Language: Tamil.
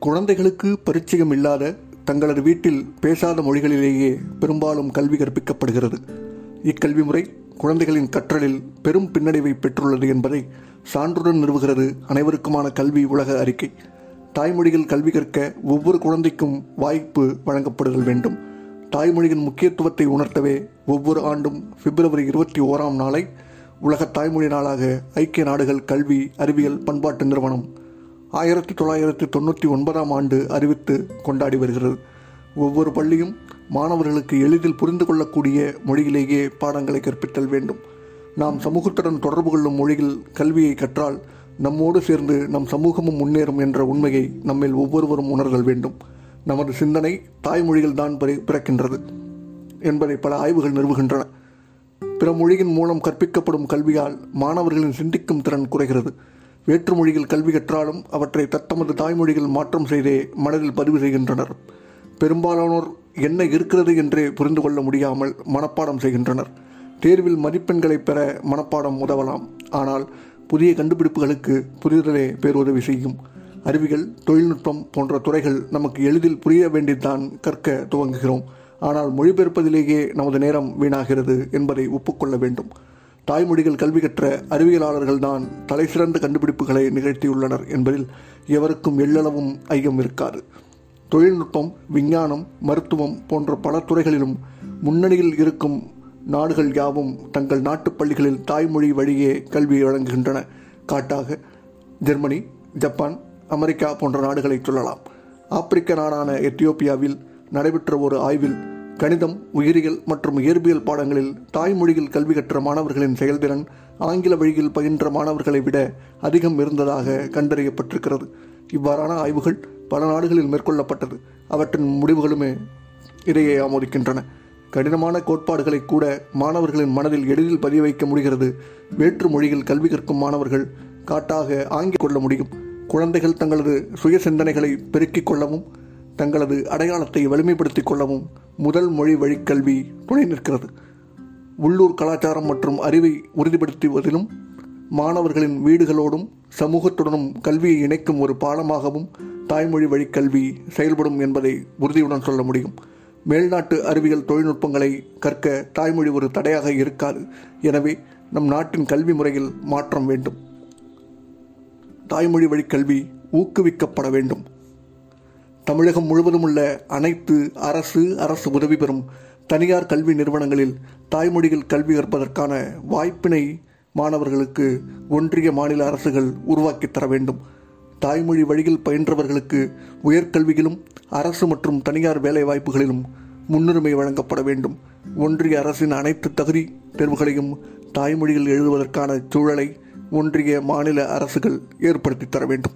குழந்தைகளுக்கு பரிச்சயம் இல்லாத தங்களது வீட்டில் பேசாத மொழிகளிலேயே பெரும்பாலும் கல்வி கற்பிக்கப்படுகிறது. இக்கல்வி முறை குழந்தைகளின் கற்றலில் பெரும் பின்னடைவை பெற்றுள்ளது என்பதை சான்றுடன் நிறுவுகிறது அனைவருக்குமான கல்வி உலக அறிக்கை. தாய்மொழியில் கல்வி கற்க ஒவ்வொரு குழந்தைக்கும் வாய்ப்பு வழங்கப்படுதல் வேண்டும். தாய்மொழியின் முக்கியத்துவத்தை உணர்த்தவே ஒவ்வொரு ஆண்டும் பிப்ரவரி இருபத்தி ஓராம் நாளை உலக தாய்மொழி நாளாக ஐக்கிய நாடுகள் கல்வி அறிவியல் பண்பாட்டு நிறுவனம் ஆயிரத்தி தொள்ளாயிரத்தி தொண்ணூற்றி ஒன்பதாம் ஆண்டு அறிவித்து கொண்டாடி வருகிறது. ஒவ்வொரு பள்ளியும் மாணவர்களுக்கு எளிதில் புரிந்து கொள்ளக்கூடிய மொழியிலேயே பாடங்களை கற்பித்தல் வேண்டும். நாம் சமூகத்துடன் தொடர்பு கொள்ளும் மொழியில் கல்வியை கற்றால் நம்மோடு சேர்ந்து நம் சமூகமும் முன்னேறும் என்ற உண்மையை நம்மில் ஒவ்வொருவரும் உணர்தல் வேண்டும். நமது சிந்தனை தாய்மொழியில் தான் பிறக்கின்றது என்பதை பல ஆய்வுகள் நிறுவுகின்றன. பிற மொழியின் மூலம் கற்பிக்கப்படும் கல்வியால் மாணவர்களின் சிந்திக்கும் திறன் குறைகிறது. வேற்று மொழிகள் கல்வி கற்றாலும் அவற்றை தத்தமது தாய்மொழியில் மாற்றம் செய்தே மனதில் பதிவு செய்கின்றனர். பெரும்பாலானோர் என்ன இருக்கிறது என்றே புரிந்து கொள்ள முடியாமல் மனப்பாடம் செய்கின்றனர். தேர்வில் மதிப்பெண்களை பெற மனப்பாடம் உதவலாம். ஆனால் புதிய கண்டுபிடிப்புகளுக்கு புரிதலே பேருதவி செய்யும். அறிவியல் தொழில்நுட்பம் போன்ற துறைகள் நமக்கு எளிதில் புரிய வேண்டித்தான் கற்க துவங்குகிறோம். ஆனால் மொழிபெயர்ப்பதிலேயே நமது நேரம் வீணாகிறது என்பதை ஒப்புக்கொள்ள வேண்டும். தாய்மொழிகள் கல்வி கற்ற அறிவியலாளர்கள் தான் தலைசிறந்த கண்டுபிடிப்புகளை நிகழ்த்தியுள்ளனர் என்பதில் எவருக்கும் எள்ளளவும் ஐயம் இருக்காது. தொழில்நுட்பம் விஞ்ஞானம் மருத்துவம் போன்ற பல துறைகளிலும் முன்னணியில் இருக்கும் நாடுகள் யாவும் தங்கள் நாட்டுப் பள்ளிகளில் தாய்மொழி வழியே கல்வி வழங்குகின்றன. காட்டாக ஜெர்மனி ஜப்பான் அமெரிக்கா போன்ற நாடுகளை சொல்லலாம். ஆப்பிரிக்க நாடான எத்தியோப்பியாவில் நடைபெற்ற ஒரு ஆய்வில் கணிதம் உயிரியல் மற்றும் இயற்பியல் பாடங்களில் தாய்மொழியில் கல்வி கற்ற மாணவர்களின் செயல்திறன் ஆங்கில வழியில் பயின்ற மாணவர்களை விட அதிகம் இருந்ததாக கண்டறியப்பட்டிருக்கிறது. இவ்வாறான ஆய்வுகள் பல நாடுகளில் மேற்கொள்ளப்பட்டது. அவற்றின் முடிவுகளுமே இதையே ஆமோதிக்கின்றன. கடினமான கோட்பாடுகளை கூட மாணவர்களின் மனதில் எளிதில் பதிய வைக்க முடிகிறது. வேற்று மொழியில் கல்வி கற்கும் மாணவர்கள் காட்டாக ஆங்கிக் கொள்ள முடியும். குழந்தைகள் தங்களது சுய சிந்தனைகளை பெருக்கிக் கொள்ளவும் தங்களது அடையாளத்தை வலிமைப்படுத்திக் கொள்ளவும் முதல் மொழி வழிக்கல்வி துணை நிற்கிறது. உள்ளூர் கலாச்சாரம் மற்றும் அறிவை உறுதிப்படுத்துவதிலும் மாணவர்களின் வீடுகளோடும் சமூகத்துடனும் கல்வியை இணைக்கும் ஒரு பாலமாகவும் தாய்மொழி வழிக்கல்வி செயல்படும் என்பதை உறுதியுடன் சொல்ல முடியும். மேல்நாட்டு அறிவியல் தொழில்நுட்பங்களை கற்க தாய்மொழி ஒரு தடையாக இருக்காது. எனவே நம் நாட்டின் கல்வி முறையில் மாற்றம் வேண்டும். தாய்மொழி வழிக்கல்வி ஊக்குவிக்கப்பட வேண்டும். தமிழகம் முழுவதும் உள்ள அனைத்து அரசு அரசு உதவி பெறும் தனியார் கல்வி நிறுவனங்களில் தாய்மொழியில் கல்வி கற்பதற்கான வாய்ப்பினை மாணவர்களுக்கு ஒன்றிய மாநில அரசுகள் உருவாக்கி தர வேண்டும். தாய்மொழி வழியில் பயின்றவர்களுக்கு உயர்கல்வியிலும் அரசு மற்றும் தனியார் வேலை வாய்ப்புகளிலும் முன்னுரிமை வழங்கப்பட வேண்டும். ஒன்றிய அரசின் அனைத்து தகுதி தேர்வுகளையும் தாய்மொழியில் எழுதுவதற்கான சூழலை ஒன்றிய மாநில அரசுகள் ஏற்படுத்தி தர வேண்டும்.